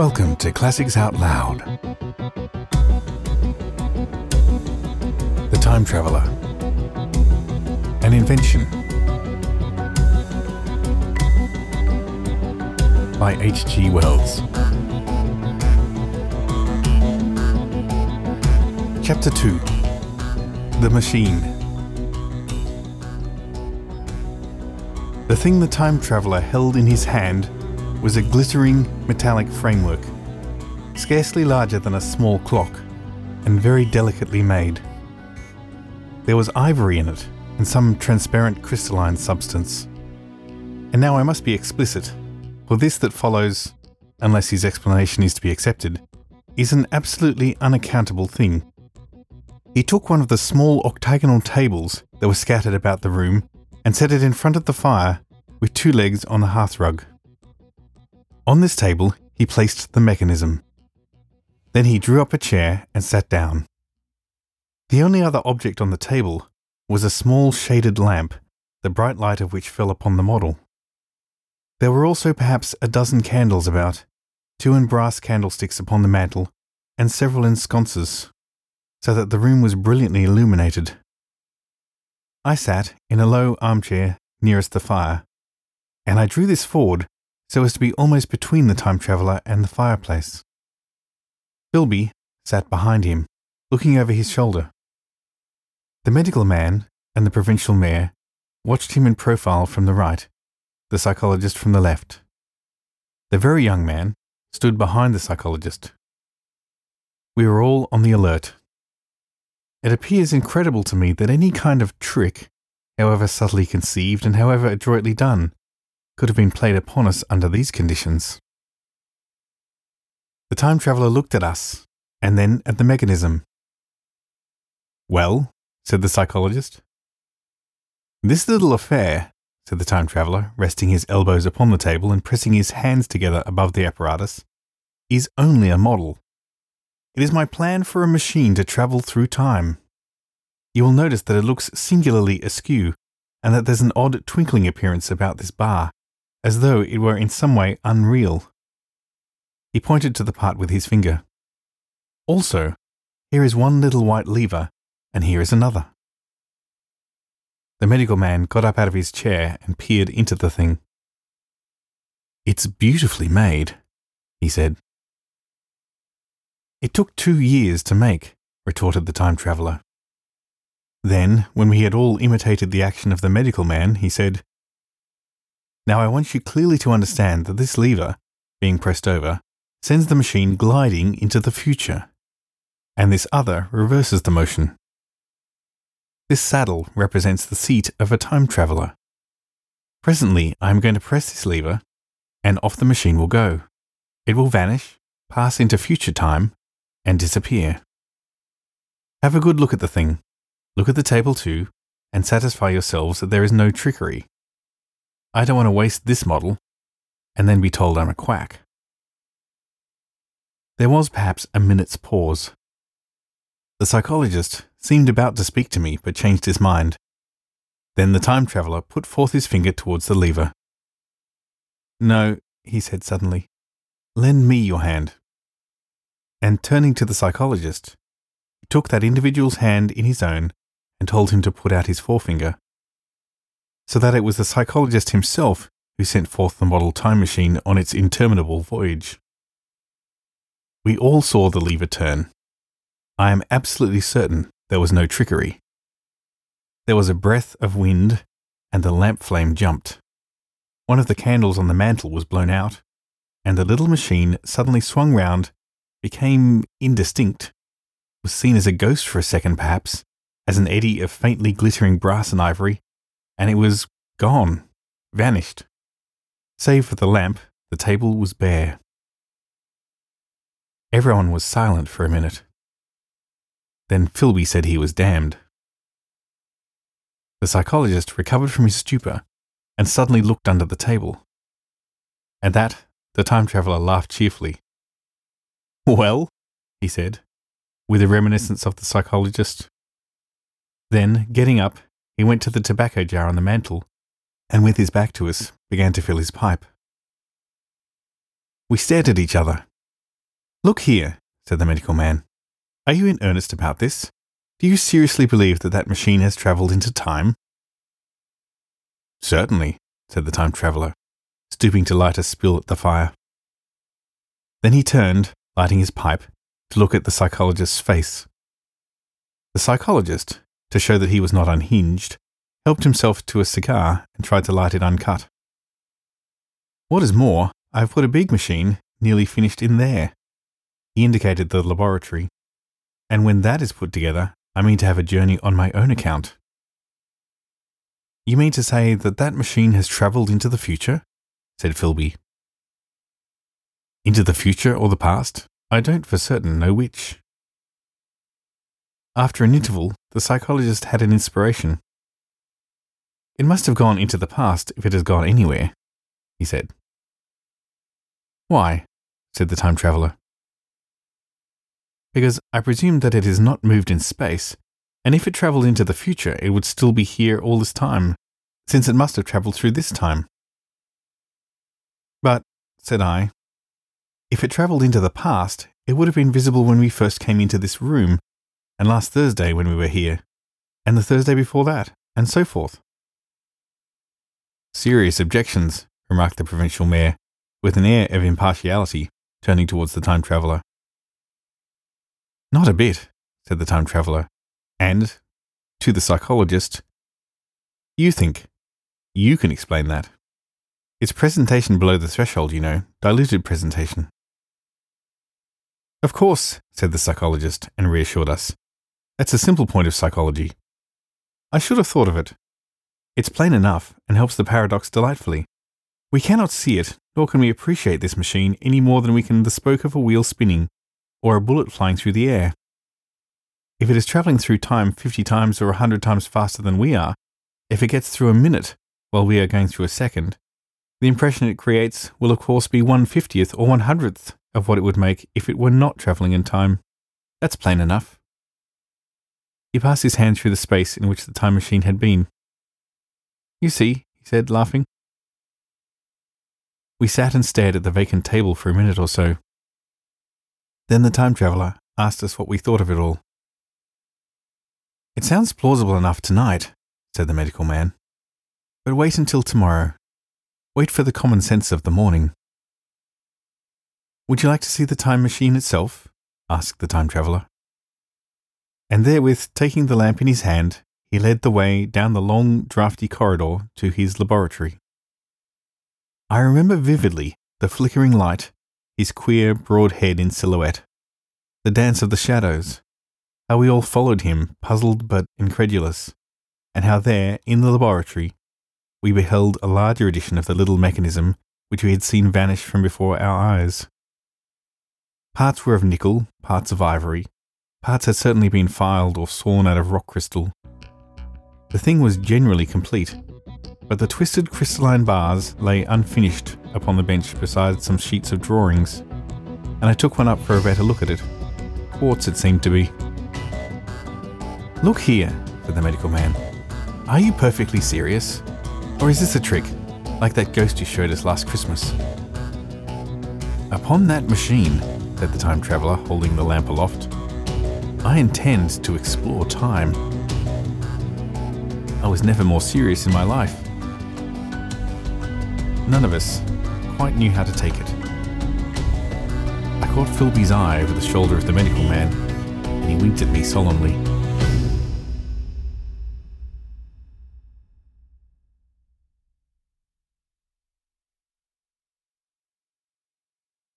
Welcome to Classics Out Loud. The Time Traveller. An invention. By H.G. Wells. Chapter 2 The Machine. The thing the time traveller held in his hand was a glittering metallic framework, scarcely larger than a small clock, and very delicately made. There was ivory in it, and some transparent crystalline substance. And now I must be explicit, for this that follows, unless his explanation is to be accepted, is an absolutely unaccountable thing. He took one of the small octagonal tables that were scattered about the room and set it in front of the fire with two legs on the hearthrug. On this table, he placed the mechanism. Then he drew up a chair and sat down. The only other object on the table was a small shaded lamp, the bright light of which fell upon the model. There were also perhaps a dozen candles about, two in brass candlesticks upon the mantel, and several in sconces, so that the room was brilliantly illuminated. I sat in a low armchair nearest the fire, and I drew this forward so as to be almost between the time traveller and the fireplace. Filby sat behind him, looking over his shoulder. The medical man and the provincial mayor watched him in profile from the right, the psychologist from the left. The very young man stood behind the psychologist. We were all on the alert. It appears incredible to me that any kind of trick, however subtly conceived and however adroitly done, could have been played upon us under these conditions. The time traveller looked at us, and then at the mechanism. Well, said the psychologist. This little affair, said the time traveller, resting his elbows upon the table and pressing his hands together above the apparatus, is only a model. It is my plan for a machine to travel through time. You will notice that it looks singularly askew, and that there's an odd twinkling appearance about this bar, as though it were in some way unreal. He pointed to the part with his finger. Also, here is one little white lever, and here is another. The medical man got up out of his chair and peered into the thing. It's beautifully made, he said. It took two years to make, retorted the time traveller. Then, when we had all imitated the action of the medical man, he said, now I want you clearly to understand that this lever, being pressed over, sends the machine gliding into the future, and this other reverses the motion. This saddle represents the seat of a time traveller. Presently, I am going to press this lever, and off the machine will go. It will vanish, pass into future time, and disappear. Have a good look at the thing. Look at the table too, and satisfy yourselves that there is no trickery. I don't want to waste this model and then be told I'm a quack. There was perhaps a minute's pause. The psychologist seemed about to speak to me but changed his mind. Then the time traveller put forth his finger towards the lever. No, he said suddenly. Lend me your hand. And turning to the psychologist, he took that individual's hand in his own and told him to put out his forefinger so that it was the psychologist himself who sent forth the model time machine on its interminable voyage. We all saw the lever turn. I am absolutely certain there was no trickery. There was a breath of wind, and the lamp flame jumped. One of the candles on the mantel was blown out, and the little machine suddenly swung round, became indistinct, was seen as a ghost for a second perhaps, as an eddy of faintly glittering brass and ivory, and it was gone, vanished. Save for the lamp, the table was bare. Everyone was silent for a minute. Then Filby said he was damned. The psychologist recovered from his stupor and suddenly looked under the table. At that, the time traveller laughed cheerfully. Well, he said, with a reminiscence of the psychologist. Then, getting up, he went to the tobacco jar on the mantel, and with his back to us, began to fill his pipe. We stared at each other, Look here, said the medical man. Are you in earnest about this? Do you seriously believe that that machine has travelled into time? Certainly, said the time traveller, stooping to light a spill at the fire. Then he turned, lighting his pipe, to look at the psychologist's face. The psychologist, to show that he was not unhinged, helped himself to a cigar and tried to light it uncut. What is more, I have put a big machine nearly finished in there. He indicated the laboratory. And when that is put together, I mean to have a journey on my own account. You mean to say that that machine has travelled into the future? said Filby. Into the future or the past? I don't for certain know which. After an interval, the psychologist had an inspiration. It must have gone into the past if it has gone anywhere, he said. Why? said the time traveller. Because I presume that it has not moved in space, and if it travelled into the future, it would still be here all this time, since it must have travelled through this time. But, said I, if it travelled into the past, it would have been visible when we first came into this room, and last Thursday when we were here, and the Thursday before that, and so forth. Serious objections, remarked the provincial mayor, with an air of impartiality, turning towards the time traveller. Not a bit, said the time traveller, and, to the psychologist, you think. You can explain that. It's presentation below the threshold, you know, diluted presentation. Of course, said the psychologist and reassured us. That's a simple point of psychology. I should have thought of it. It's plain enough and helps the paradox delightfully. We cannot see it, nor can we appreciate this machine any more than we can the spoke of a wheel spinning, or a bullet flying through the air. If it is travelling through time 50 times or a 100 times faster than we are, if it gets through a minute while we are going through a second, the impression it creates will of course be 150th or 100th of what it would make if it were not travelling in time. That's plain enough. He passed his hand through the space in which the time machine had been. You see, he said, laughing, we sat and stared at the vacant table for a minute or so. Then the time traveller asked us what we thought of it all. It sounds plausible enough tonight, said the medical man. But wait until tomorrow. Wait for the common sense of the morning. Would you like to see the time machine itself? asked the time traveller. And therewith, taking the lamp in his hand, he led the way down the long, draughty corridor to his laboratory. I remember vividly the flickering light, his queer, broad head in silhouette, the dance of the shadows, how we all followed him, puzzled but incredulous, and how there, in the laboratory, we beheld a larger edition of the little mechanism which we had seen vanish from before our eyes. Parts were of nickel, parts of ivory, parts had certainly been filed or sawn out of rock crystal. The thing was generally complete, but the twisted crystalline bars lay unfinished upon the bench beside some sheets of drawings, and I took one up for a better look at it. Quartz it seemed to be. Look here, said the medical man. Are you perfectly serious? Or is this a trick, like that ghost you showed us last Christmas? Upon that machine, said the time traveller, holding the lamp aloft, I intend to explore time. I was never more serious in my life none of us quite knew how to take it. I caught Filby's eye over the shoulder of the medical man, and he winked at me solemnly.